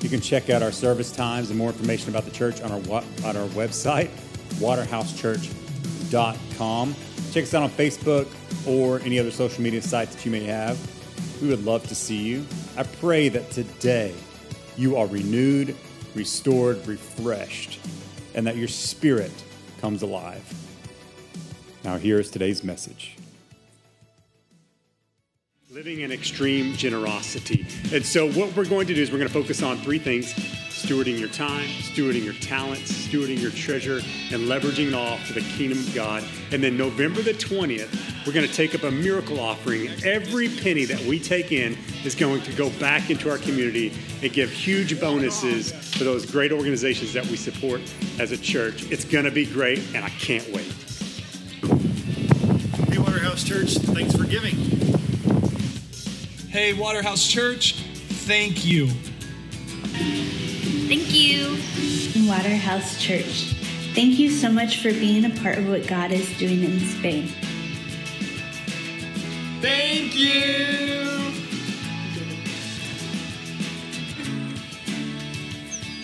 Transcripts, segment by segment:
You can check out our service times and more information about the church on our, on our website, waterhousechurch.com. Check us out on Facebook or any other social media sites that you may have. We would love to see you. I pray that today you are renewed, restored, refreshed, and that your spirit comes alive. Now, here is today's message living in extreme generosity. And so, what we're going to do is we're going to focus on three things stewarding your time, stewarding your talents, stewarding your treasure, and leveraging it all for the kingdom of God. And then, November the 20th, we're going to take up a miracle offering. Every penny that we take in is going to go back into our community and give huge bonuses for those great organizations that we support as a church. It's going to be great, and I can't wait. Hey, Waterhouse Church, thanks for giving. Hey, Waterhouse Church, thank you. Thank you. Waterhouse Church, thank you so much for being a part of what God is doing in Spain. Thank you.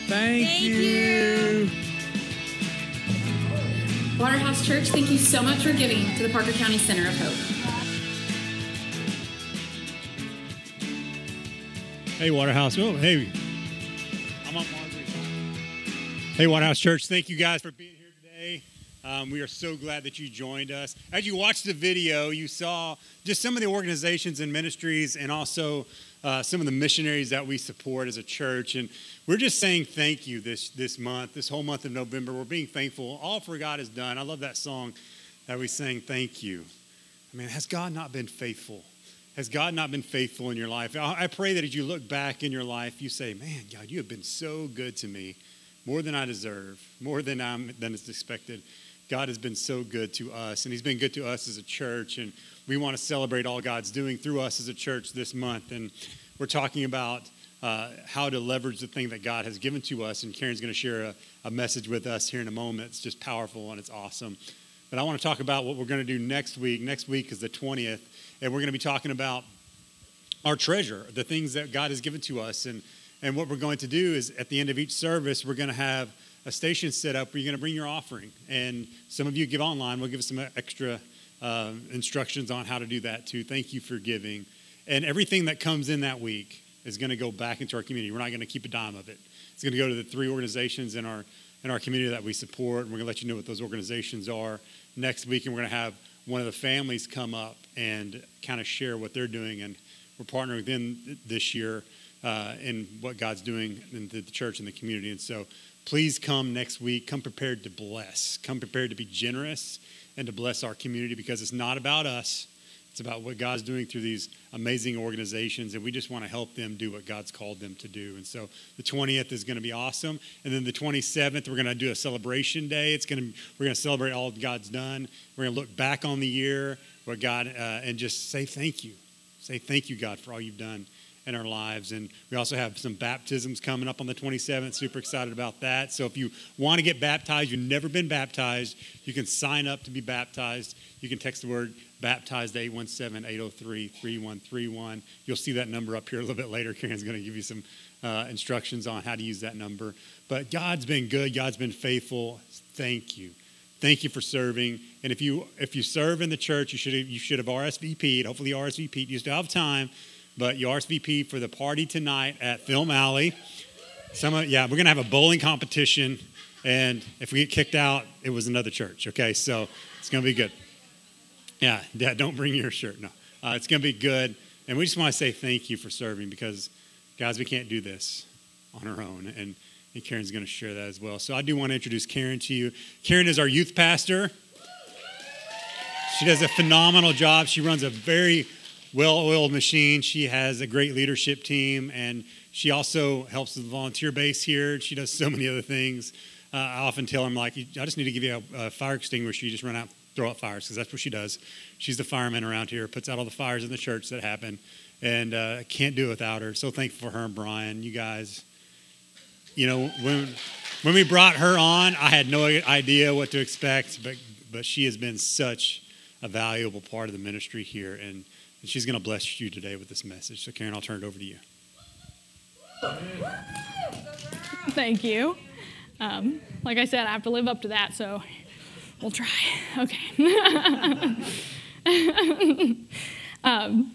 Thank, Thank you. Waterhouse Church, thank you so much for giving to the Parker County Center of Hope. Hey, Waterhouse. Oh, hey. I'm on Marjorie. Hey, Waterhouse Church. Thank you guys for being here today. Um, we are so glad that you joined us. As you watched the video, you saw just some of the organizations and ministries and also uh, some of the missionaries that we support as a church. And we're just saying thank you this, this month, this whole month of November. We're being thankful. All for God has done. I love that song that we sang, Thank You. I mean, has God not been faithful? Has God not been faithful in your life? I pray that as you look back in your life, you say, Man, God, you have been so good to me, more than I deserve, more than, I'm, than is expected. God has been so good to us, and He's been good to us as a church, and we want to celebrate all God's doing through us as a church this month. And we're talking about uh, how to leverage the thing that God has given to us, and Karen's going to share a, a message with us here in a moment. It's just powerful and it's awesome. But I want to talk about what we're going to do next week. Next week is the 20th and we're going to be talking about our treasure, the things that God has given to us. And, and what we're going to do is at the end of each service, we're going to have a station set up where you're going to bring your offering. And some of you give online, we'll give some extra uh, instructions on how to do that too. Thank you for giving. And everything that comes in that week is going to go back into our community. We're not going to keep a dime of it. It's going to go to the three organizations in our in our community that we support. And we're going to let you know what those organizations are next week. And we're going to have one of the families come up and kind of share what they're doing. And we're partnering with them this year uh, in what God's doing in the church and the community. And so please come next week. Come prepared to bless. Come prepared to be generous and to bless our community because it's not about us. It's about what God's doing through these amazing organizations, and we just want to help them do what God's called them to do. And so the 20th is going to be awesome, and then the 27th we're going to do a celebration day. It's going to we're going to celebrate all God's done. We're going to look back on the year where God uh, and just say thank you, say thank you God for all you've done in our lives. And we also have some baptisms coming up on the 27th. Super excited about that. So if you want to get baptized, you've never been baptized, you can sign up to be baptized. You can text the word baptized 817-803-3131. You'll see that number up here a little bit later. Karen's going to give you some uh, instructions on how to use that number. But God's been good. God's been faithful. Thank you. Thank you for serving. And if you if you serve in the church, you should have, you should have RSVP'd. Hopefully RSVP'd. You still have time but you RSVP for the party tonight at Film Alley. Some of, yeah, we're gonna have a bowling competition, and if we get kicked out, it was another church. Okay, so it's gonna be good. Yeah, yeah. Don't bring your shirt. No, uh, it's gonna be good, and we just want to say thank you for serving because, guys, we can't do this on our own, and and Karen's gonna share that as well. So I do want to introduce Karen to you. Karen is our youth pastor. She does a phenomenal job. She runs a very well oiled machine. She has a great leadership team, and she also helps the volunteer base here. She does so many other things. uh, I often tell him like, I just need to give you a, a fire extinguisher. You just run out, throw out fires because that's what she does. She's the fireman around here, puts out all the fires in the church that happen, and uh, can't do it without her. So thankful for her and Brian. You guys, you know, when when we brought her on, I had no idea what to expect, but but she has been such a valuable part of the ministry here, and, and she's going to bless you today with this message. So, Karen, I'll turn it over to you. Thank you. Um, like I said, I have to live up to that, so we'll try. Okay. um,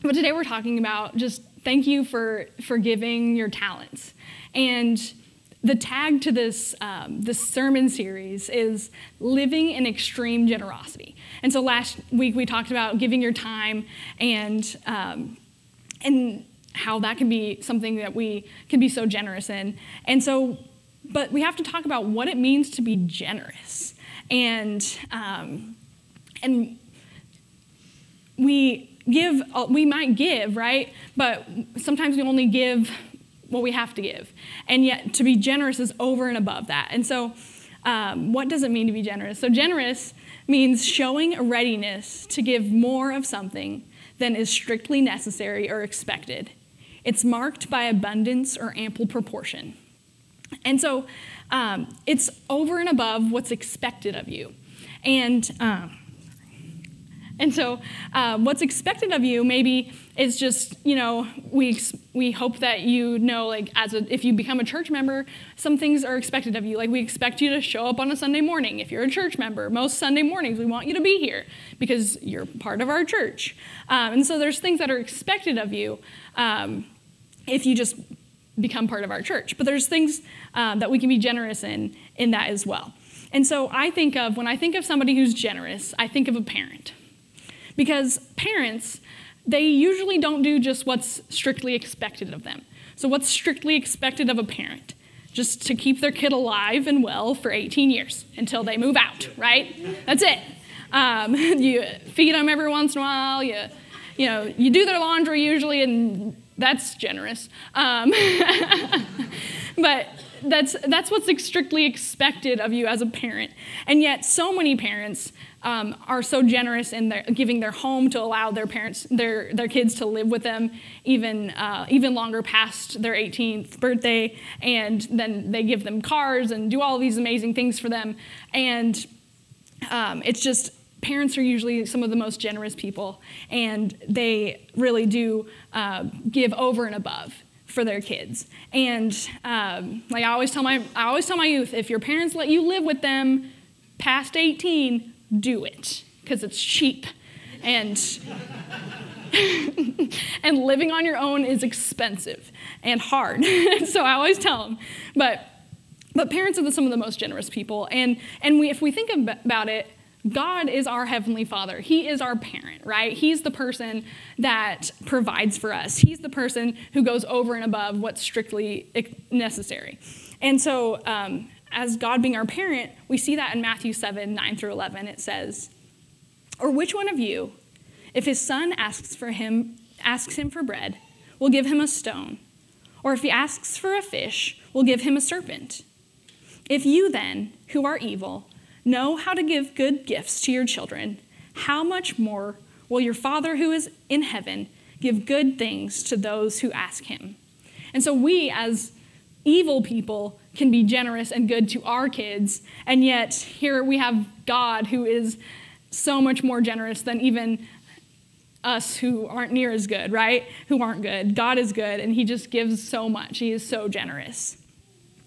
but today we're talking about just thank you for for giving your talents and the tag to this, um, this sermon series is living in extreme generosity. And so last week we talked about giving your time and, um, and how that can be something that we can be so generous in. And so, but we have to talk about what it means to be generous. And, um, and we give, we might give, right? But sometimes we only give what we have to give. And yet, to be generous is over and above that. And so, um, what does it mean to be generous? So, generous means showing a readiness to give more of something than is strictly necessary or expected. It's marked by abundance or ample proportion. And so, um, it's over and above what's expected of you. And um, and so, uh, what's expected of you maybe is just, you know, we, we hope that you know, like, as a, if you become a church member, some things are expected of you. Like, we expect you to show up on a Sunday morning if you're a church member. Most Sunday mornings, we want you to be here because you're part of our church. Um, and so, there's things that are expected of you um, if you just become part of our church. But there's things um, that we can be generous in in that as well. And so, I think of, when I think of somebody who's generous, I think of a parent because parents, they usually don't do just what's strictly expected of them. So, what's strictly expected of a parent? Just to keep their kid alive and well for 18 years until they move out, right? That's it. Um, you feed them every once in a while. You, you know, you do their laundry usually, and that's generous. Um, but that's that's what's strictly expected of you as a parent. And yet, so many parents um, are so generous in their, giving their home to allow their parents, their, their kids to live with them even, uh, even longer past their 18th birthday. And then they give them cars and do all these amazing things for them. And um, it's just, parents are usually some of the most generous people, and they really do uh, give over and above for their kids. And um, like I always tell my, I always tell my youth, if your parents let you live with them past 18, do it because it's cheap. And and living on your own is expensive and hard. So i always tell them but but parents are the, some of the most generous people. And and we if we think about it god is our heavenly father he is our parent right he's the person that provides for us he's the person who goes over and above what's strictly necessary and so um, as God being our parent, we see that in Matthew 7 9 through 11. It says, Or which one of you, if his son asks for him, asks him for bread, will give him a stone? Or if he asks for a fish, will give him a serpent? If you then, who are evil, know how to give good gifts to your children, how much more will your Father who is in heaven give good things to those who ask him? And so we, as evil people, can be generous and good to our kids. And yet, here we have God who is so much more generous than even us who aren't near as good, right? Who aren't good. God is good, and He just gives so much. He is so generous.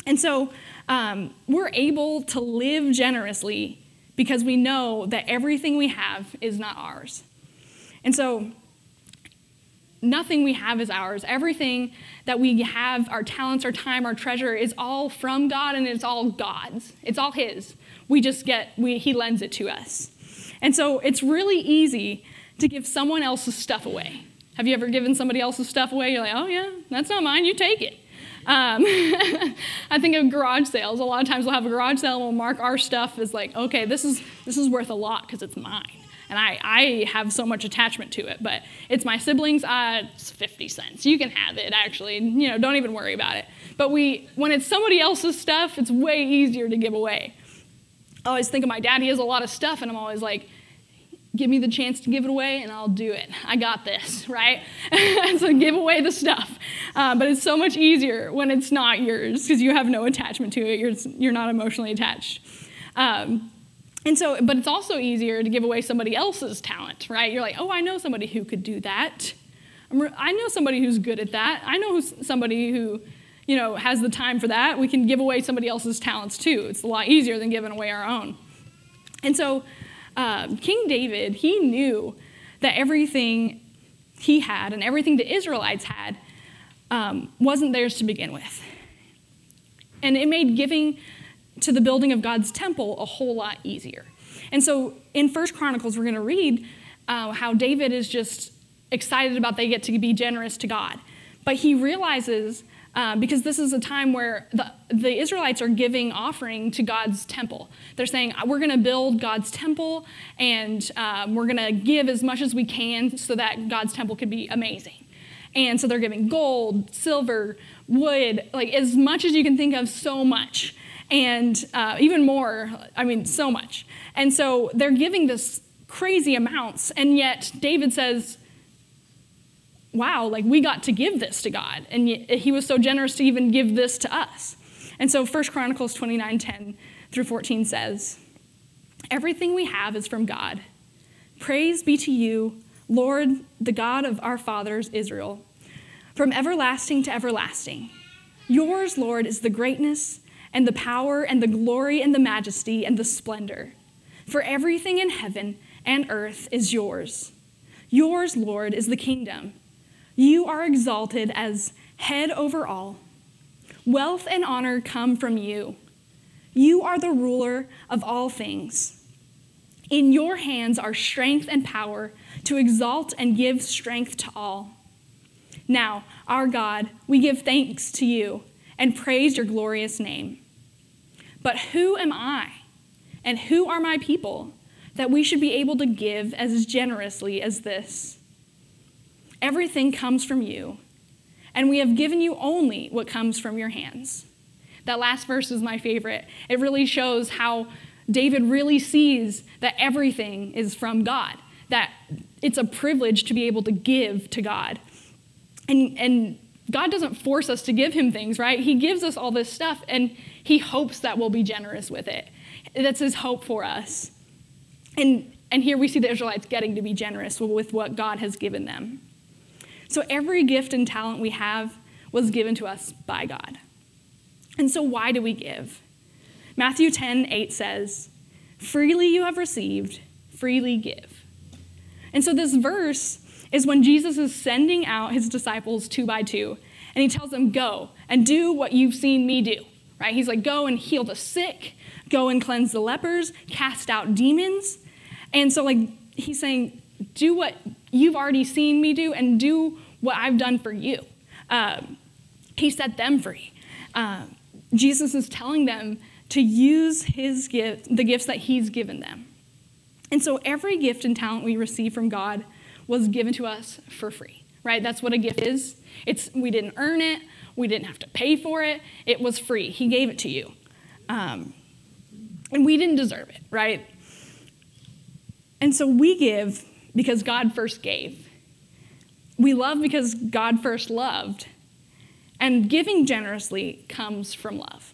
And so um, we're able to live generously because we know that everything we have is not ours. And so nothing we have is ours. Everything that we have, our talents, our time, our treasure, is all from God and it's all God's. It's all His. We just get, we, He lends it to us. And so it's really easy to give someone else's stuff away. Have you ever given somebody else's stuff away? You're like, oh, yeah, that's not mine, you take it. Um, I think of garage sales. A lot of times we'll have a garage sale and we'll mark our stuff as like, okay, this is, this is worth a lot because it's mine. And I, I have so much attachment to it, but it's my siblings, uh, it's 50 cents. You can have it, actually. You know, don't even worry about it. But we, when it's somebody else's stuff, it's way easier to give away. I always think of my dad, he has a lot of stuff, and I'm always like, give me the chance to give it away and I'll do it. I got this, right? so give away the stuff. Uh, but it's so much easier when it's not yours because you have no attachment to it. You're, you're not emotionally attached. Um, and so, but it's also easier to give away somebody else's talent, right? You're like, oh, I know somebody who could do that. I know somebody who's good at that. I know somebody who, you know, has the time for that. We can give away somebody else's talents too. It's a lot easier than giving away our own. And so, um, King David, he knew that everything he had and everything the Israelites had um, wasn't theirs to begin with. And it made giving to the building of God's temple a whole lot easier. And so in First Chronicles, we're going to read uh, how David is just excited about they get to be generous to God. But he realizes uh, because this is a time where the, the Israelites are giving offering to God's temple. They're saying, We're going to build God's temple and um, we're going to give as much as we can so that God's temple could be amazing. And so they're giving gold, silver, wood, like as much as you can think of, so much. And uh, even more, I mean, so much. And so they're giving this crazy amounts. And yet David says, wow, like we got to give this to God. And he was so generous to even give this to us. And so 1 Chronicles 29 10 through 14 says, Everything we have is from God. Praise be to you, Lord, the God of our fathers, Israel, from everlasting to everlasting. Yours, Lord, is the greatness and the power and the glory and the majesty and the splendor. For everything in heaven and earth is yours. Yours, Lord, is the kingdom you are exalted as head over all. Wealth and honor come from you. You are the ruler of all things. In your hands are strength and power to exalt and give strength to all. Now, our God, we give thanks to you and praise your glorious name. But who am I and who are my people that we should be able to give as generously as this? Everything comes from you, and we have given you only what comes from your hands. That last verse is my favorite. It really shows how David really sees that everything is from God, that it's a privilege to be able to give to God. And, and God doesn't force us to give him things, right? He gives us all this stuff, and he hopes that we'll be generous with it. That's his hope for us. And, and here we see the Israelites getting to be generous with what God has given them. So every gift and talent we have was given to us by God. And so why do we give? Matthew 10 8 says, Freely you have received, freely give. And so this verse is when Jesus is sending out his disciples two by two, and he tells them, Go and do what you've seen me do. Right? He's like, Go and heal the sick, go and cleanse the lepers, cast out demons. And so, like, he's saying, Do what you've already seen me do and do what I've done for you. Um, he set them free. Um, Jesus is telling them to use his gift, the gifts that he's given them. And so every gift and talent we receive from God was given to us for free, right? That's what a gift is. It's we didn't earn it, we didn't have to pay for it. It was free. He gave it to you, um, and we didn't deserve it, right? And so we give because God first gave. We love because God first loved. And giving generously comes from love.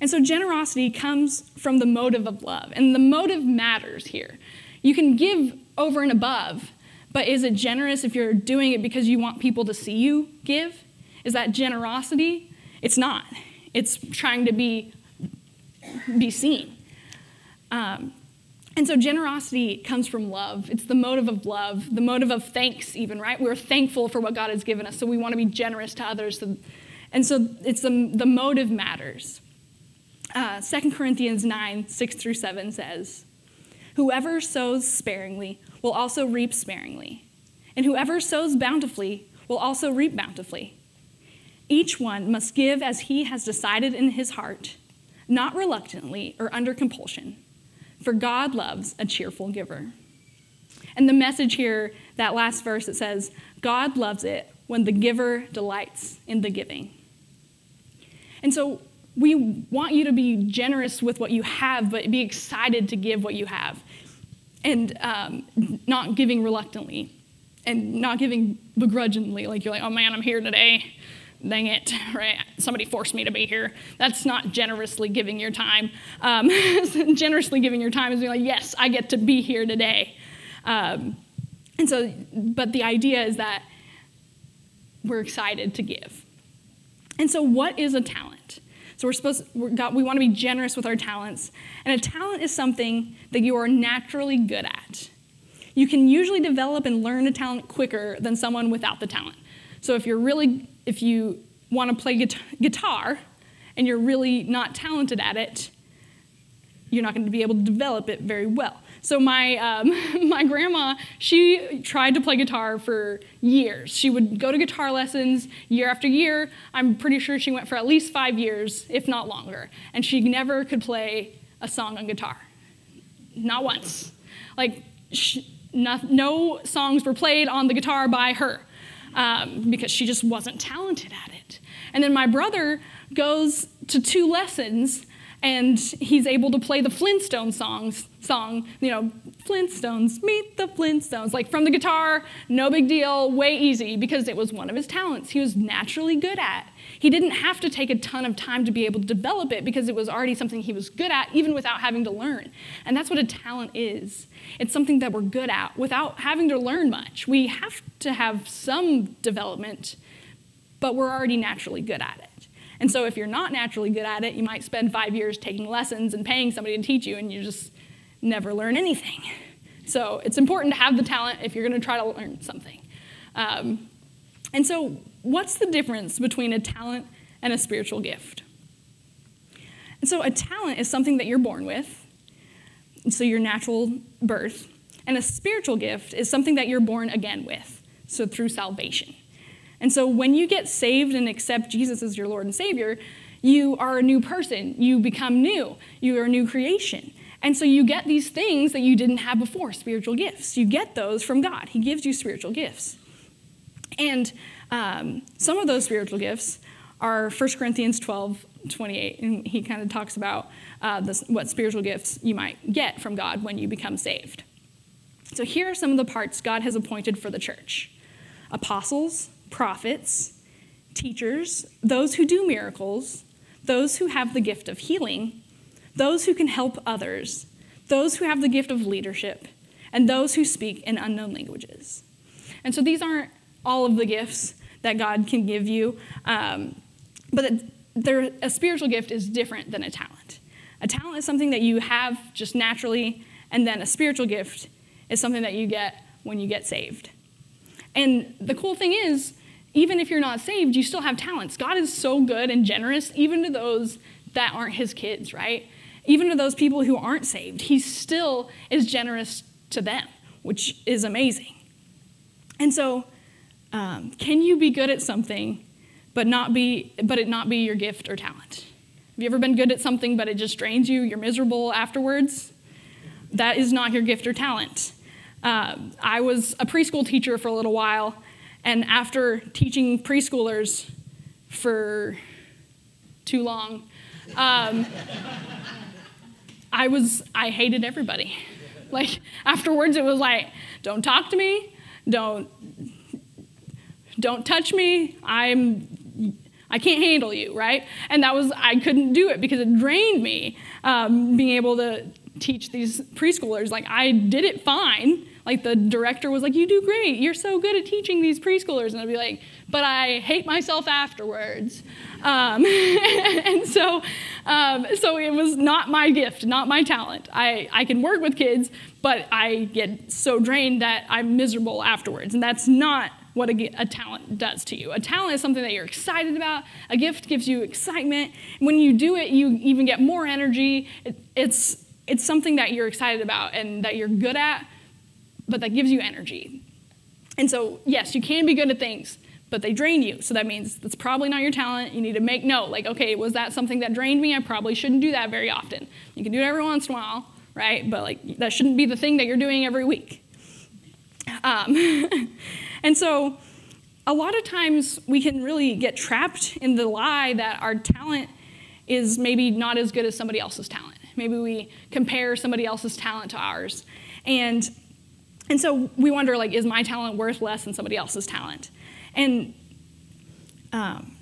And so generosity comes from the motive of love. And the motive matters here. You can give over and above, but is it generous if you're doing it because you want people to see you give? Is that generosity? It's not. It's trying to be, be seen. Um, and so generosity comes from love. It's the motive of love, the motive of thanks, even, right? We're thankful for what God has given us, so we want to be generous to others. And so it's the, the motive matters. Uh, 2 Corinthians 9, 6 through 7 says, Whoever sows sparingly will also reap sparingly, and whoever sows bountifully will also reap bountifully. Each one must give as he has decided in his heart, not reluctantly or under compulsion for God loves a cheerful giver. And the message here, that last verse, it says, God loves it when the giver delights in the giving. And so we want you to be generous with what you have, but be excited to give what you have. And um, not giving reluctantly and not giving begrudgingly, like you're like, oh man, I'm here today. Dang it, right? Somebody forced me to be here. That's not generously giving your time. Um, generously giving your time is being like, yes, I get to be here today. Um, and so, but the idea is that we're excited to give. And so, what is a talent? So we're supposed we're got, we want to be generous with our talents, and a talent is something that you are naturally good at. You can usually develop and learn a talent quicker than someone without the talent. So if you're really if you want to play guitar and you're really not talented at it, you're not going to be able to develop it very well. So my um, my grandma, she tried to play guitar for years. She would go to guitar lessons year after year. I'm pretty sure she went for at least five years, if not longer, and she never could play a song on guitar. Not once. Like she, no, no, songs were played on the guitar by her um, because she just wasn't talented at it. And then my brother goes to two lessons and he's able to play the Flintstone songs song, you know, Flintstones, meet the Flintstones, like from the guitar, no big deal, way easy, because it was one of his talents he was naturally good at. He didn't have to take a ton of time to be able to develop it because it was already something he was good at, even without having to learn. And that's what a talent is it's something that we're good at without having to learn much. We have to have some development, but we're already naturally good at it. And so if you're not naturally good at it, you might spend five years taking lessons and paying somebody to teach you, and you just never learn anything. So it's important to have the talent if you're going to try to learn something. Um, and so, what's the difference between a talent and a spiritual gift? And so, a talent is something that you're born with, so your natural birth, and a spiritual gift is something that you're born again with, so through salvation. And so when you get saved and accept Jesus as your Lord and Savior, you are a new person. You become new. You are a new creation. And so you get these things that you didn't have before spiritual gifts. You get those from God. He gives you spiritual gifts. And um, some of those spiritual gifts are 1 Corinthians 12 28. And he kind of talks about uh, this, what spiritual gifts you might get from God when you become saved. So here are some of the parts God has appointed for the church apostles, prophets, teachers, those who do miracles, those who have the gift of healing, those who can help others, those who have the gift of leadership, and those who speak in unknown languages. And so these aren't all of the gifts that God can give you, um, but a spiritual gift is different than a talent. A talent is something that you have just naturally, and then a spiritual gift is something that you get when you get saved. And the cool thing is, even if you're not saved, you still have talents. God is so good and generous, even to those that aren't his kids, right? Even to those people who aren't saved, he still is generous to them, which is amazing. And so, um, can you be good at something, but not be, but it not be your gift or talent? Have you ever been good at something, but it just drains you? You're miserable afterwards. That is not your gift or talent. Uh, I was a preschool teacher for a little while, and after teaching preschoolers for too long, um, I was I hated everybody. Like afterwards, it was like, don't talk to me, don't don't touch me. I'm I can't handle you, right? And that was I couldn't do it because it drained me um, being able to teach these preschoolers. Like I did it fine, like the director was like, You do great. You're so good at teaching these preschoolers. And I'd be like, But I hate myself afterwards. Um, and so, um, so it was not my gift, not my talent. I, I can work with kids, but I get so drained that I'm miserable afterwards. And that's not what a, a, talent does to you. A talent is something that you're excited about. A gift gives you excitement. When you do it, you even get more energy. It, it's, it's something that you're excited about and that you're good at, but that gives you energy. And so, yes, you can be good at things, but they drain you. So that means that's probably not your talent. You need to make note like, okay, was that something that drained me? I probably shouldn't do that very often. You can do it every once in a while, right? But like that shouldn't be the thing that you're doing every week. Um, and so a lot of times we can really get trapped in the lie that our talent is maybe not as good as somebody else's talent. Maybe we compare somebody else's talent to ours. And and so we wonder like is my talent worth less than somebody else's talent? And um,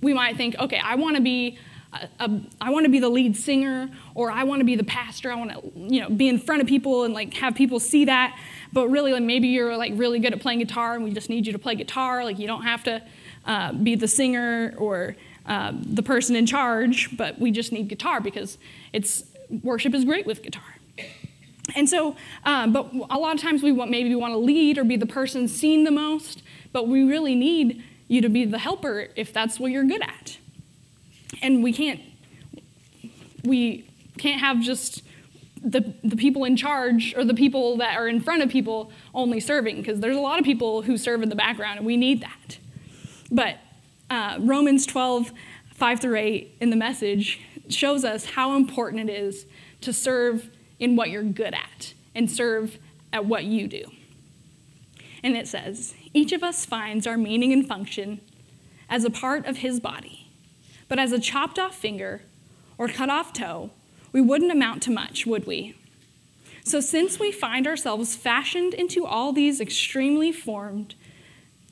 we might think, okay, I want to be a, a, I want to be the lead singer or I want to be the pastor. I want to, you know, be in front of people and like have people see that. But really, like, maybe you're like really good at playing guitar and we just need you to play guitar. Like you don't have to uh, be the singer or uh, the person in charge, but we just need guitar because it's worship is great with guitar. And so, um, but a lot of times we want maybe we want to lead or be the person seen the most, but we really need you to be the helper if that's what you're good at. And we can't we can't have just the, the people in charge or the people that are in front of people only serving because there's a lot of people who serve in the background and we need that. But uh, Romans 12, 5 through 8 in the message shows us how important it is to serve in what you're good at and serve at what you do. And it says, each of us finds our meaning and function as a part of his body. But as a chopped off finger or cut off toe, we wouldn't amount to much, would we? So, since we find ourselves fashioned into all these extremely formed,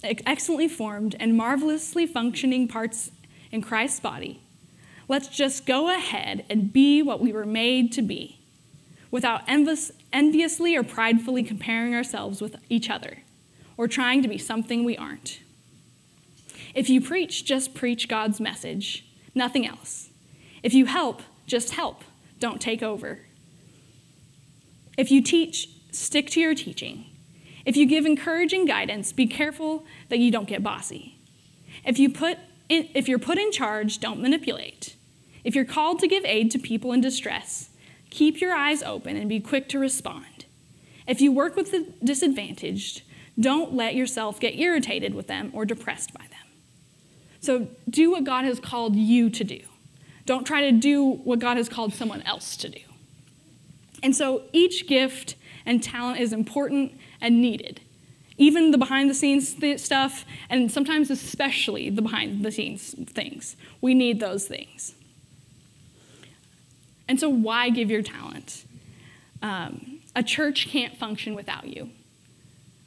excellently formed, and marvelously functioning parts in Christ's body, let's just go ahead and be what we were made to be, without enviously or pridefully comparing ourselves with each other or trying to be something we aren't. If you preach, just preach God's message, nothing else. If you help, just help, don't take over. If you teach, stick to your teaching. If you give encouraging guidance, be careful that you don't get bossy. If, you put in, if you're put in charge, don't manipulate. If you're called to give aid to people in distress, keep your eyes open and be quick to respond. If you work with the disadvantaged, don't let yourself get irritated with them or depressed by them. So do what God has called you to do. Don't try to do what God has called someone else to do. And so each gift and talent is important and needed. Even the behind the scenes stuff, and sometimes especially the behind the scenes things. We need those things. And so, why give your talent? Um, a church can't function without you.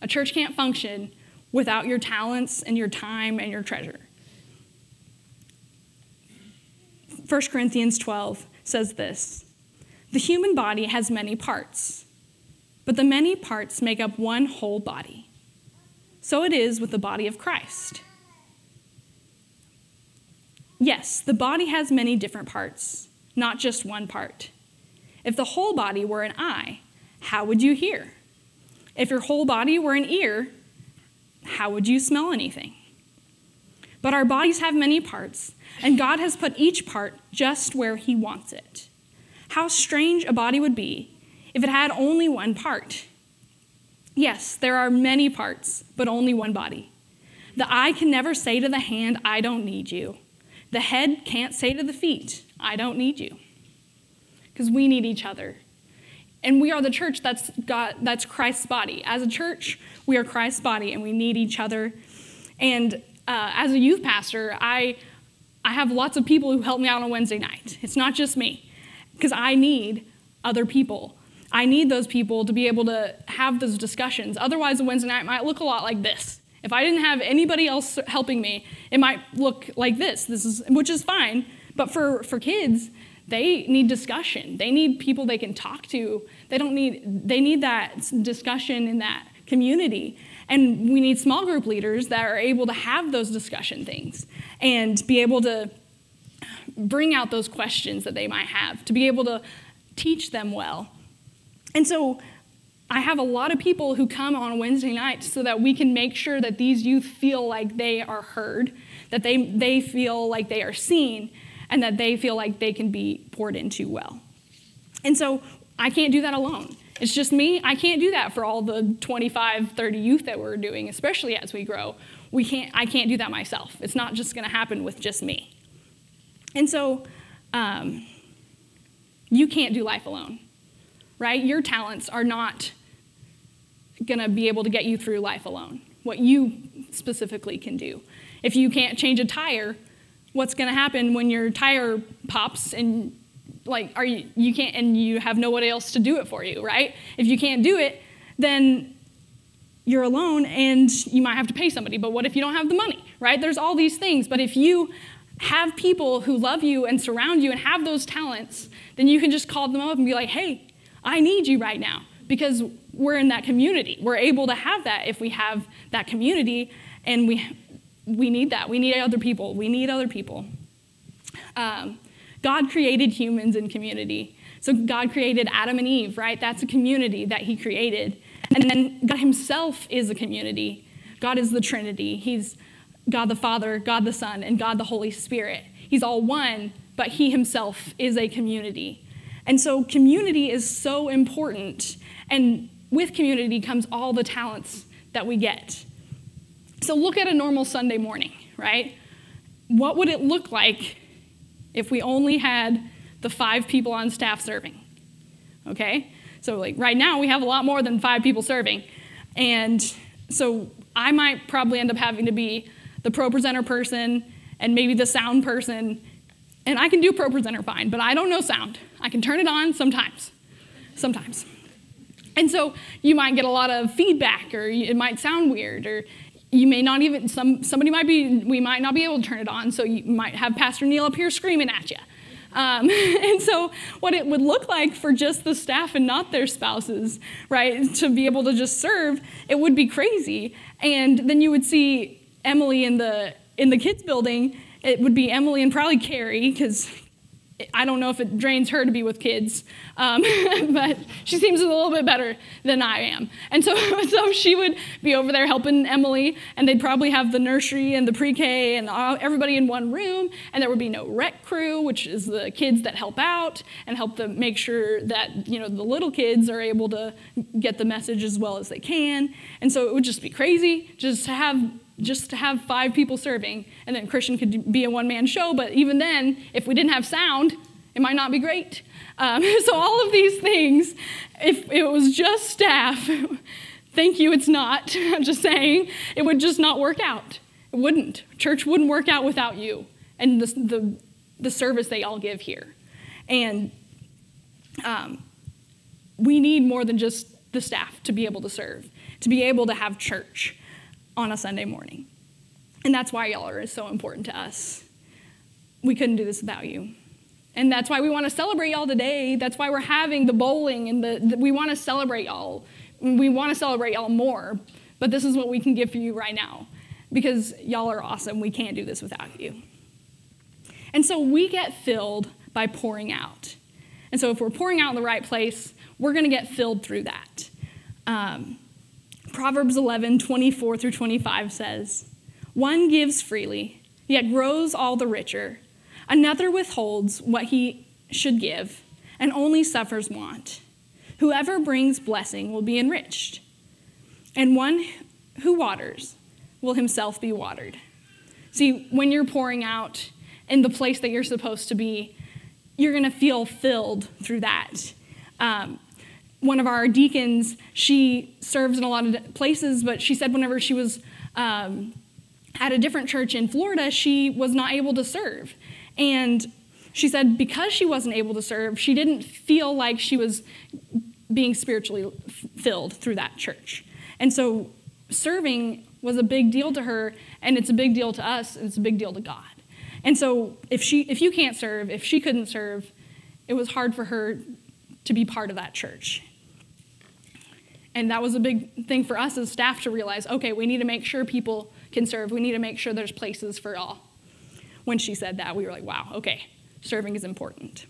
A church can't function without your talents and your time and your treasure. 1 Corinthians 12 says this The human body has many parts, but the many parts make up one whole body. So it is with the body of Christ. Yes, the body has many different parts, not just one part. If the whole body were an eye, how would you hear? If your whole body were an ear, how would you smell anything? But our bodies have many parts, and God has put each part just where He wants it. How strange a body would be if it had only one part. Yes, there are many parts, but only one body. The eye can never say to the hand, I don't need you. The head can't say to the feet, I don't need you. Because we need each other. And we are the church that's God, that's Christ's body. As a church, we are Christ's body and we need each other. And uh, as a youth pastor, I, I have lots of people who help me out on Wednesday night. It's not just me, because I need other people. I need those people to be able to have those discussions. Otherwise, a Wednesday night might look a lot like this. If I didn't have anybody else helping me, it might look like this. This is which is fine. But for, for kids, they need discussion. They need people they can talk to. They don't need they need that discussion in that community. And we need small group leaders that are able to have those discussion things and be able to bring out those questions that they might have, to be able to teach them well. And so I have a lot of people who come on Wednesday nights so that we can make sure that these youth feel like they are heard, that they, they feel like they are seen, and that they feel like they can be poured into well. And so I can't do that alone. It's just me. I can't do that for all the 25, 30 youth that we're doing, especially as we grow. We can't, I can't do that myself. It's not just going to happen with just me. And so, um, You can't do life alone, right? Your talents are not going to be able to get you through life alone, what you specifically can do. If you can't change a tire, what's going to happen when your tire pops and like are you you can't and you have nobody else to do it for you, right? If you can't do it, then you're alone and you might have to pay somebody. But what if you don't have the money, right? There's all these things, but if you have people who love you and surround you and have those talents, then you can just call them up and be like, "Hey, I need you right now." Because we're in that community. We're able to have that if we have that community and we we need that. We need other people. We need other people. Um, God created humans in community. So God created Adam and Eve, right? That's a community that He created. And then God Himself is a community. God is the Trinity. He's God the Father, God the Son, and God the Holy Spirit. He's all one, but He Himself is a community. And so community is so important. And with community comes all the talents that we get. So look at a normal Sunday morning, right? What would it look like if we only had the five people on staff serving? Okay? So, like, right now we have a lot more than five people serving. And so I might probably end up having to be the ProPresenter person and maybe the sound person. And I can do ProPresenter fine, but I don't know sound. I can turn it on sometimes. Sometimes. And so you might get a lot of feedback, or it might sound weird, or you may not even some somebody might be we might not be able to turn it on so you might have pastor neil up here screaming at you um, and so what it would look like for just the staff and not their spouses right to be able to just serve it would be crazy. And then you would see emily in the in the kids building. It would be emily and probably carrie because I don't know if it drains her to be with kids, um, but she seems a little bit better than I am. And so, so she would be over there helping Emily, and they'd probably have the nursery and the pre K and all, everybody in one room, and there would be no rec crew, which is the kids that help out and help them make sure that you know the little kids are able to get the message as well as they can. And so it would just be crazy just to have just to have five people serving, and then Christian could be a one man show. But even then, if we didn't have sound, it might not be great. Um, so, all of these things, if it was just staff, thank you, it's not. I'm just saying, it would just not work out. It wouldn't. Church wouldn't work out without you and the, the, the service they all give here. And um, we need more than just the staff to be able to serve, to be able to have church on a Sunday morning. And that's why y'all are so important to us. We couldn't do this without you. And that's why we want to celebrate y'all today. That's why we're having the bowling and the, the we want to celebrate y'all. We want to celebrate y'all more, but this is what we can give for you right now because y'all are awesome. We can't do this without you. And so we get filled by pouring out. And so if we're pouring out in the right place, we're going to get filled through that. Um, Proverbs 11, 24 through 25 says, One gives freely, yet grows all the richer. Another withholds what he should give and only suffers want. Whoever brings blessing will be enriched, and one who waters will himself be watered. See, when you're pouring out in the place that you're supposed to be, you're going to feel filled through that. Um, one of our deacons, she serves in a lot of places, but she said whenever she was um, at a different church in Florida, she was not able to serve. And she said because she wasn't able to serve, she didn't feel like she was being spiritually filled through that church. And so serving was a big deal to her, and it's a big deal to us, and it's a big deal to God. And so if she if you can't serve, if she couldn't serve, it was hard for her to be part of that church. And that was a big thing for us as staff to realize okay, we need to make sure people can serve. We need to make sure there's places for all. When she said that, we were like, wow, okay, serving is important.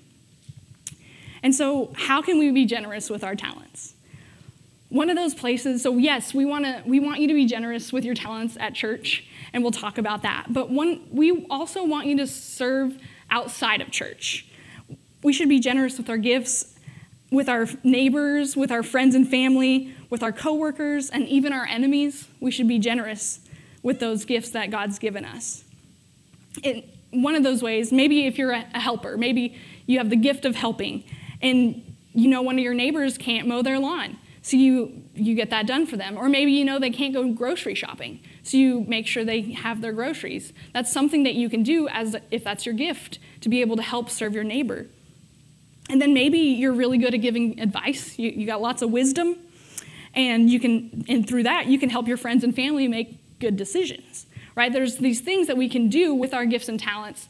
And so, how can we be generous with our talents? One of those places, so yes, we, wanna, we want you to be generous with your talents at church, and we'll talk about that. But one, we also want you to serve outside of church. We should be generous with our gifts with our neighbors, with our friends and family, with our coworkers, and even our enemies. We should be generous with those gifts that God's given us. In one of those ways, maybe if you're a helper, maybe you have the gift of helping, And you know one of your neighbors can't mow their lawn. So you, you get that done for them. Or maybe you know they can't go grocery shopping. So you make sure they have their groceries. That's something that you can do as if that's your gift to be able to help serve your neighbor. And then maybe you're really good at giving advice. You, you got lots of wisdom, and you can, and through that, you can help your friends and family make good decisions. Right? There's these things that we can do with our gifts and talents.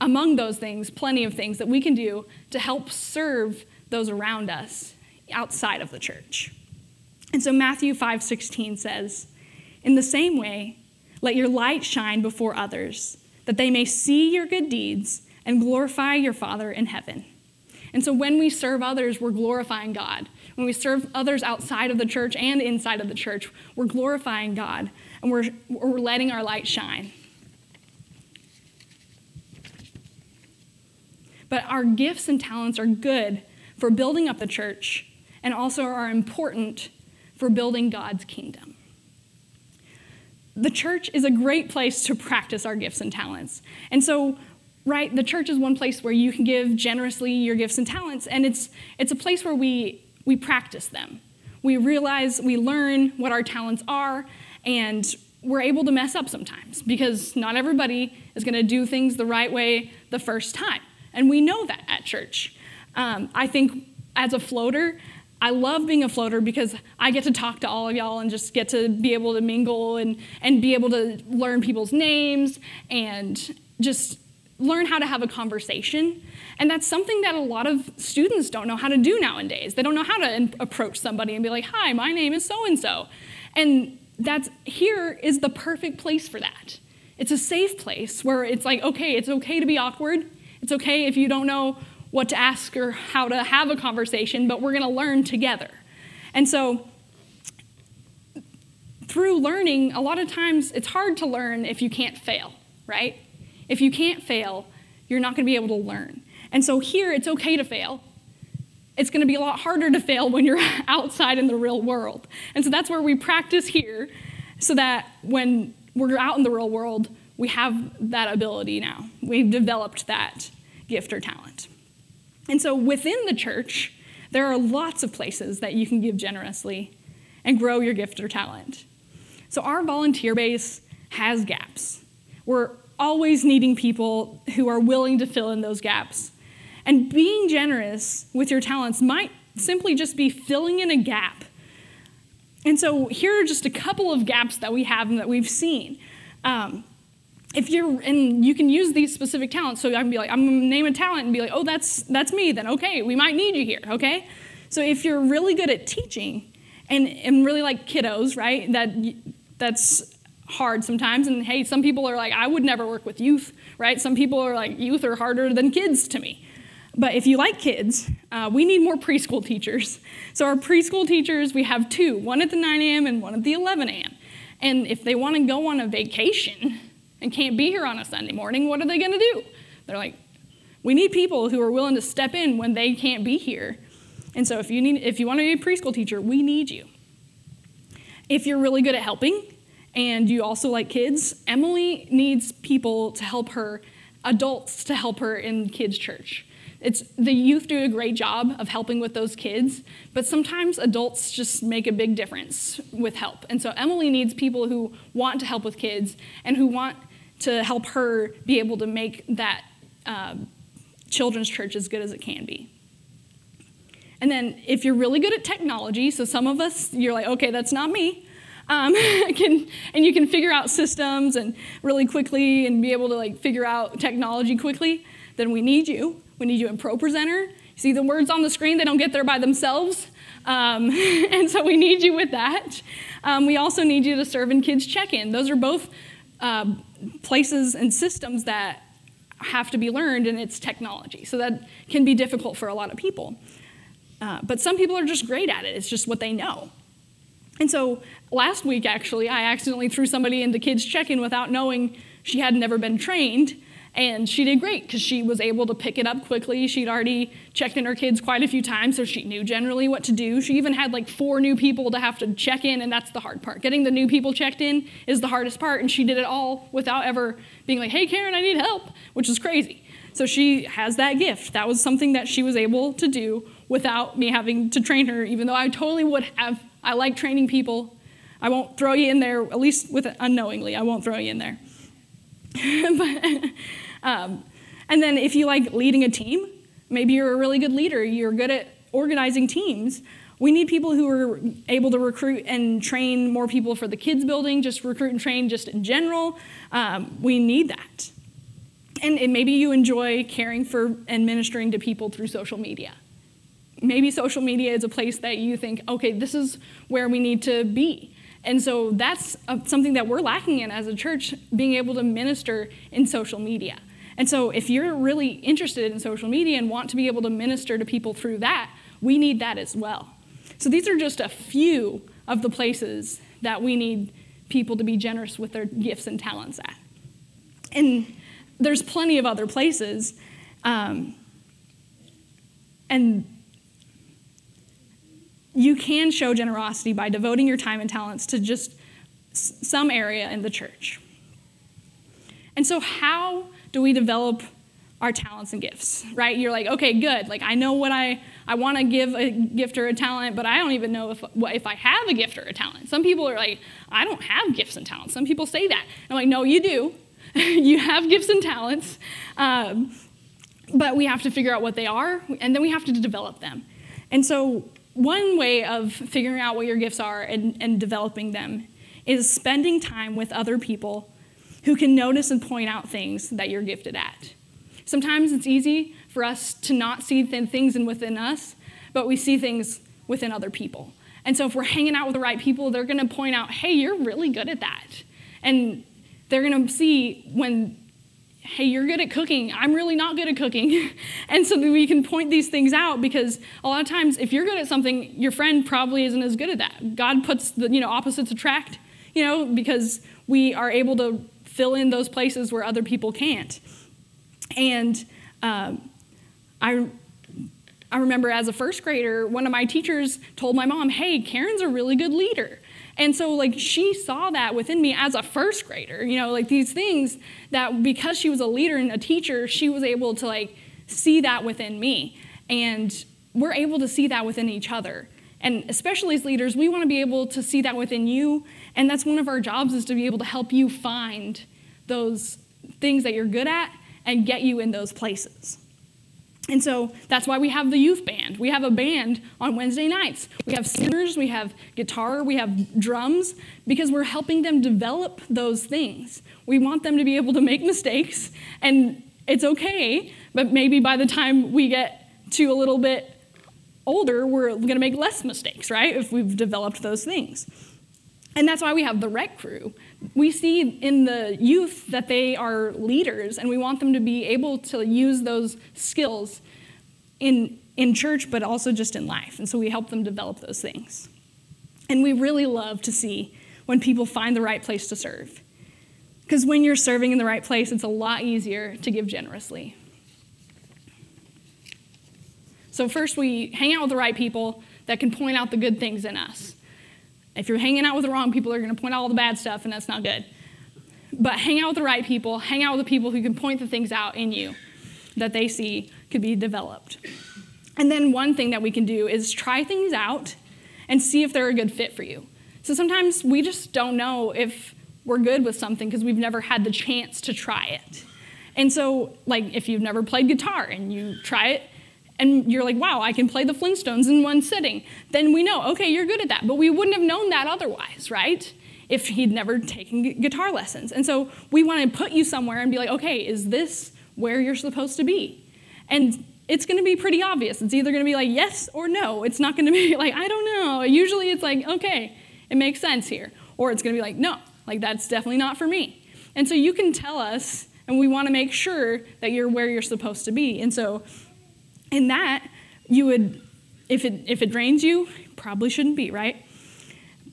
Among those things, plenty of things that we can do to help serve those around us outside of the church. And so Matthew 5:16 says, "In the same way, let your light shine before others, that they may see your good deeds and glorify your Father in heaven." And so when we serve others, we're glorifying God. When we serve others outside of the church and inside of the church, we're glorifying God and we're, we're letting our light shine. But our gifts and talents are good for building up the church and also are important for building God's kingdom. The church is a great place to practice our gifts and talents. And so right? The church is one place where you can give generously your gifts and talents, and it's, it's a place where we, we practice them. We realize, we learn what our talents are, and we're able to mess up sometimes because not everybody is going to do things the right way the first time. And we know that at church. Um, I think as a floater, I love being a floater because I get to talk to all of y'all and just get to be able to mingle and, and be able to learn people's names and just learn how to have a conversation. And that's something that a lot of students don't know how to do nowadays. They don't know how to approach somebody and be like, "Hi, my name is so and so." And that's here is the perfect place for that. It's a safe place where it's like, "Okay, it's okay to be awkward. It's okay if you don't know what to ask or how to have a conversation, but we're going to learn together." And so through learning, a lot of times it's hard to learn if you can't fail, right? If you can't fail, you're not going to be able to learn. And so here, it's okay to fail. It's going to be a lot harder to fail when you're outside in the real world. And so that's where we practice here so that when we're out in the real world, we have that ability now. We've developed that gift or talent. And so within the church, there are lots of places that you can give generously and grow your gift or talent. So our volunteer base has gaps. We're always needing people who are willing to fill in those gaps. And being generous with your talents might simply just be filling in a gap. And so here are just a couple of gaps that we have and that we've seen. Um, if you're and you can use these specific talents, so I can be like, I'm gonna name a talent and be like, oh, that's that's me. Then okay, we might need you here. Okay, so if you're really good at teaching and and really like kiddos, right? That that's hard sometimes. And hey, some people are like, I would never work with youth, right? Some people are like, youth are harder than kids to me. But if you like kids, uh, we need more preschool teachers. So, our preschool teachers, we have two one at the 9 a.m. and one at the 11 a.m. And if they want to go on a vacation and can't be here on a Sunday morning, what are they going to do? They're like, we need people who are willing to step in when they can't be here. And so, if you, need, if you want to be a preschool teacher, we need you. If you're really good at helping, and you also like kids, Emily needs people to help her, adults to help her in kids' church. It's the youth do a great job of helping with those kids, but sometimes adults just make a big difference with help. And so Emily needs people who want to help with kids and who want to help her be able to make that uh, children's church as good as it can be. And then if you're really good at technology, so some of us, you're like, okay, that's not me um, can, and you can figure out systems and really quickly and be able to like figure out technology quickly, then we need you. We need you in ProPresenter. See the words on the screen, they don't get there by themselves. Um, and so we need you with that. Um, we also need you to serve in Kids Check In. Those are both uh, places and systems that have to be learned, and it's technology. So that can be difficult for a lot of people. Uh, but some people are just great at it, it's just what they know. And so last week, actually, I accidentally threw somebody into kids check-in without knowing she had never been trained. And she did great because she was able to pick it up quickly. She'd already checked in her kids quite a few times, so she knew generally what to do. She even had like four new people to have to check in, and that's the hard part. Getting the new people checked in is the hardest part, and she did it all without ever being like, hey, Karen, I need help, which is crazy. So she has that gift. That was something that she was able to do without me having to train her, even though I totally would have. I like training people. I won't throw you in there, at least with unknowingly. I won't throw you in there. but, um, and then if you like leading a team, maybe you're a really good leader. You're good at organizing teams. We need people who are able to recruit and train more people for the kids building, just recruit and train just in general. Um, we need that. And, and maybe you enjoy caring for and ministering to people through social media. Maybe social media is a place that you think, okay, this is where we need to be. And so that's uh, something that we're lacking in as a church, being able to minister in social media. And so if you're really interested in social media and want to be able to minister to people through that, we need that as well. So these are just a few of the places that we need people to be generous with their gifts and talents at. And there's plenty of other places. Um, and you can show generosity by devoting your time and talents to just some area in the church. And so, how do we develop our talents and gifts, right? You're like, okay, good. Like, I know what I, I want to give a gift or a talent, but I don't even know if, if I have a gift or a talent. Some people are like, I don't have gifts and talents. Some people say that. I'm like, no, you do. you have gifts and talents, um, but we have to figure out what they are, and then we have to develop them. And so, one way of figuring out what your gifts are and, and developing them is spending time with other people who can notice and point out things that you're gifted at. Sometimes it's easy for us to not see things within us, but we see things within other people. And so if we're hanging out with the right people, they're going to point out, hey, you're really good at that. And they're going to see when, hey, you're good at cooking. I'm really not good at cooking. and so we can point these things out because a lot of times if you're good at something, your friend probably isn't as good at that. God puts the, you know, opposites attract, you know, because we are able to fill in those places where other people can't. And um, I, I remember as a first grader, one of my teachers told my mom, hey, Karen's a really good leader. And so, like, she saw that within me as a first grader, you know, like these things that because she was a leader and a teacher, she was able to, like, see that within me. And we're able to see that within each other. And especially as leaders, we want to be able to see that within you. And that's one of our jobs is to be able to help you find those things that you're good at and get you in those places. And so that's why we have the youth band. We have a band on Wednesday nights. We have singers, we have guitar, we have drums, because we're helping them develop those things. We want them to be able to make mistakes, and it's okay, but maybe by the time we get to a little bit older, we're to make less mistakes, right? If we've developed those things. And that's why we have the rec crew. We see in the youth that they are leaders, and we want them to be able to use those skills in, in church, but also just in life. And so we help them develop those things. And we really love to see when people find the right place to serve. Because when you're serving in the right place, it's a lot easier to give generously. So, first, we hang out with the right people that can point out the good things in us. If you're hanging out with the wrong people, they're going to point out all the bad stuff, and that's not good. But hang out with the right people, hang out with the people who can point the things out in you that they see could be developed. And then one thing that we can do is try things out and see if they're a good fit for you. So sometimes we just don't know if we're good with something because we've never had the chance to try it. And so, like, if you've never played guitar and you try it, and you're like, wow, I can play the Flintstones in one sitting, then we know, okay, you're good at that. But we wouldn't have known that otherwise, right? If he'd never taken guitar lessons. And so we want to put you somewhere and be like, okay, is this where you're supposed to be? And it's going to be pretty obvious. It's either going to be like yes or no. It's not going to be like, I don't know. Usually it's like, okay, it makes sense here. Or it's going to be like, no, like that's definitely not for me. And so you can tell us, and we want to make sure that you're where you're supposed to be. And so in that, you would, if it, if it drains you, probably shouldn't be, right?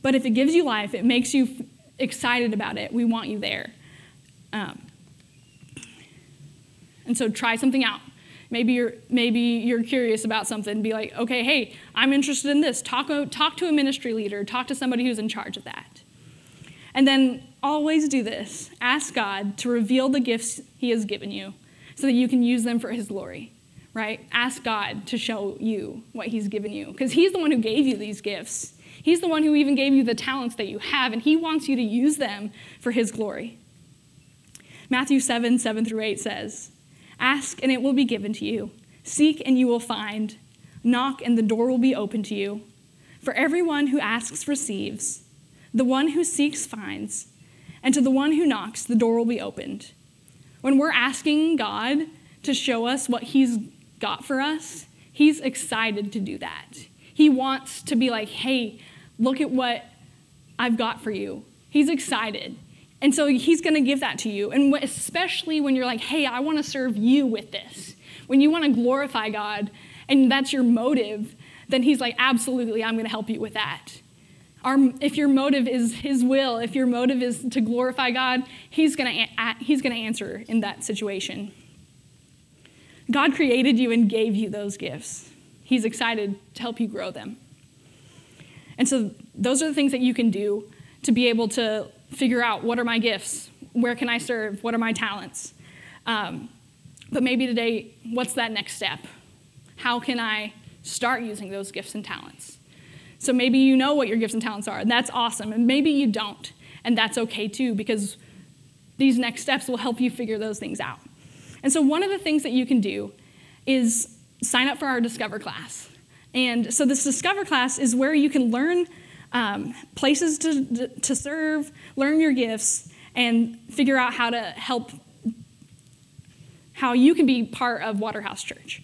But if it gives you life, it makes you excited about it, we want you there. Um, and so try something out. Maybe you're, maybe you're curious about something. Be like, okay, hey, I'm interested in this. Talk, talk to a ministry leader. Talk to somebody who's in charge of that. And then always do this. Ask God to reveal the gifts He has given you so that you can use them for His glory, right? Ask God to show you what He's given you because He's the one who gave you these gifts. He's the one who even gave you the talents that you have, and He wants you to use them for His glory. Matthew 7 7 through 8 says, Ask and it will be given to you. Seek and you will find. Knock and the door will be open to you. For everyone who asks receives, the one who seeks finds, and to the one who knocks, the door will be opened. When we're asking God to show us what He's got for us, He's excited to do that. He wants to be like, hey, look at what I've got for you. He's excited. And so he's going to give that to you. And especially when you're like, hey, I want to serve you with this. When you want to glorify God and that's your motive, then he's like, absolutely, I'm going to help you with that. Our, if your motive is his will, if your motive is to glorify God, he's going to he's going to answer in that situation. God created you and gave you those gifts. He's excited to help you grow them. And so those are the things that you can do to be able to figure out what are my gifts? Where can I serve? What are my talents? Um, but maybe today, what's that next step? How can I start using those gifts and talents? So maybe you know what your gifts and talents are, and that's awesome. And maybe you don't, and that's okay too, because these next steps will help you figure those things out. And so, one of the things that you can do is sign up for our Discover class. And so, this Discover class is where you can learn um, places to, to serve, learn your gifts, and figure out how to help, how you can be part of Waterhouse Church.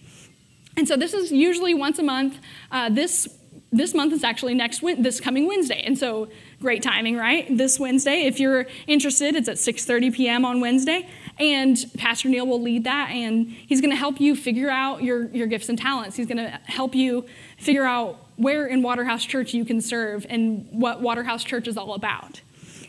And so this is usually once a month. Uh, this this month is actually next this coming Wednesday, and so great timing, right? This Wednesday, if you're interested, it's at 6:30 p.m. on Wednesday, and Pastor Neil will lead that, and he's going to help you figure out your your gifts and talents. He's going to help you figure out where in Waterhouse Church you can serve and what Waterhouse Church is all about.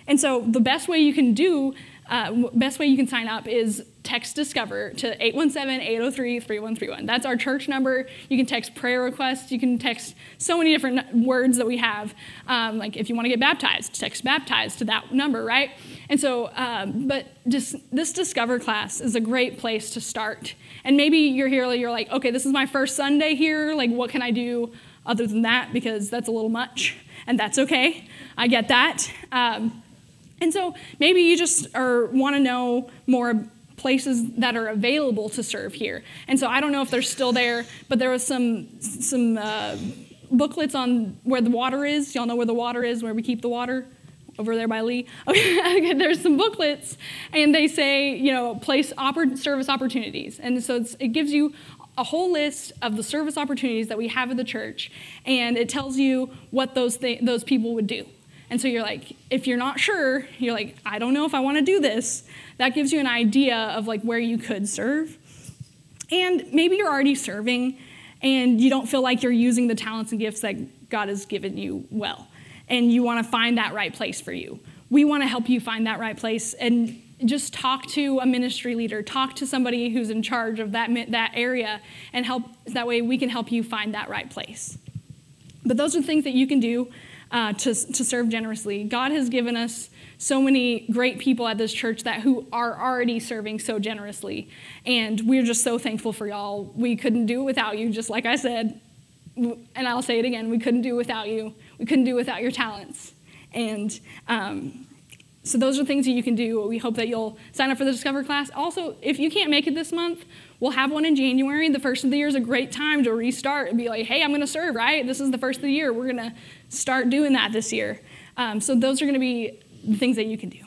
And so the best way you can do, uh, best way you can sign up is text Discover to 817-803-3131. That's our church number. You can text prayer requests. You can text so many different words that we have. Um, like if you want to get baptized, text baptized to that number, right? And so, um, but just this Discover class is a great place to start. And maybe you're here, you're like, okay, this is my first Sunday here. Like, what can I do? other than that because that's a little much, and that's okay. I get that. Um, and so maybe you just want to know more places that are available to serve here. And so I don't know if they're still there, but there was some some uh, booklets on where the water is. Y'all know where the water is, where we keep the water over there by Lee. Okay, there's some booklets, and they say, you know, place oppor- service opportunities, and so it gives you a whole list of the service opportunities that we have at the church, and it tells you what those th- those people would do. And so you're like, if you're not sure, you're like, I don't know if I want to do this. That gives you an idea of like where you could serve. And maybe you're already serving and you don't feel like you're using the talents and gifts that God has given you well. And you want to find that right place for you. We want to help you find that right place. And just talk to a ministry leader, talk to somebody who's in charge of that, that area, and help. That way, we can help you find that right place. But those are things that you can do uh, to, to serve generously. God has given us so many great people at this church that who are already serving so generously, and we're just so thankful for y'all. We couldn't do it without you, just like I said, and I'll say it again: we couldn't do it without you. We couldn't do it without your talents, and. Um, so those are things that you can do. We hope that you'll sign up for the Discover class. Also, if you can't make it this month, we'll have one in January. The first of the year is a great time to restart and be like, hey, I'm going to serve, right? This is the first of the year. We're going to start doing that this year. Um, so those are going to be the things that you can do.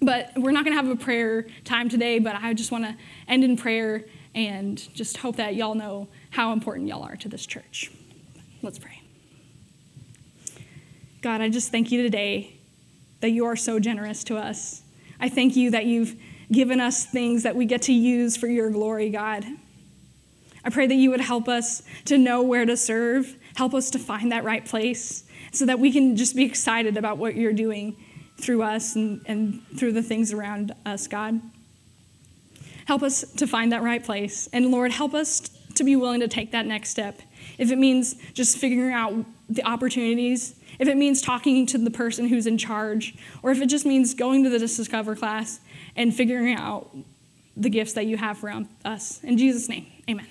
But we're not going to have a prayer time today, but I just want to end in prayer and just hope that y'all know how important y'all are to this church. Let's pray. God, I just thank you today that you are so generous to us. I thank you that you've given us things that we get to use for your glory, God. I pray that you would help us to know where to serve, help us to find that right place, so that we can just be excited about what you're doing through us and, and through the things around us, God. Help us to find that right place. And Lord, help us to be willing to take that next step. If it means just figuring out the opportunities if it means talking to the person who's in charge, or if it just means going to the Discover class and figuring out the gifts that you have for us. In Jesus' name, amen.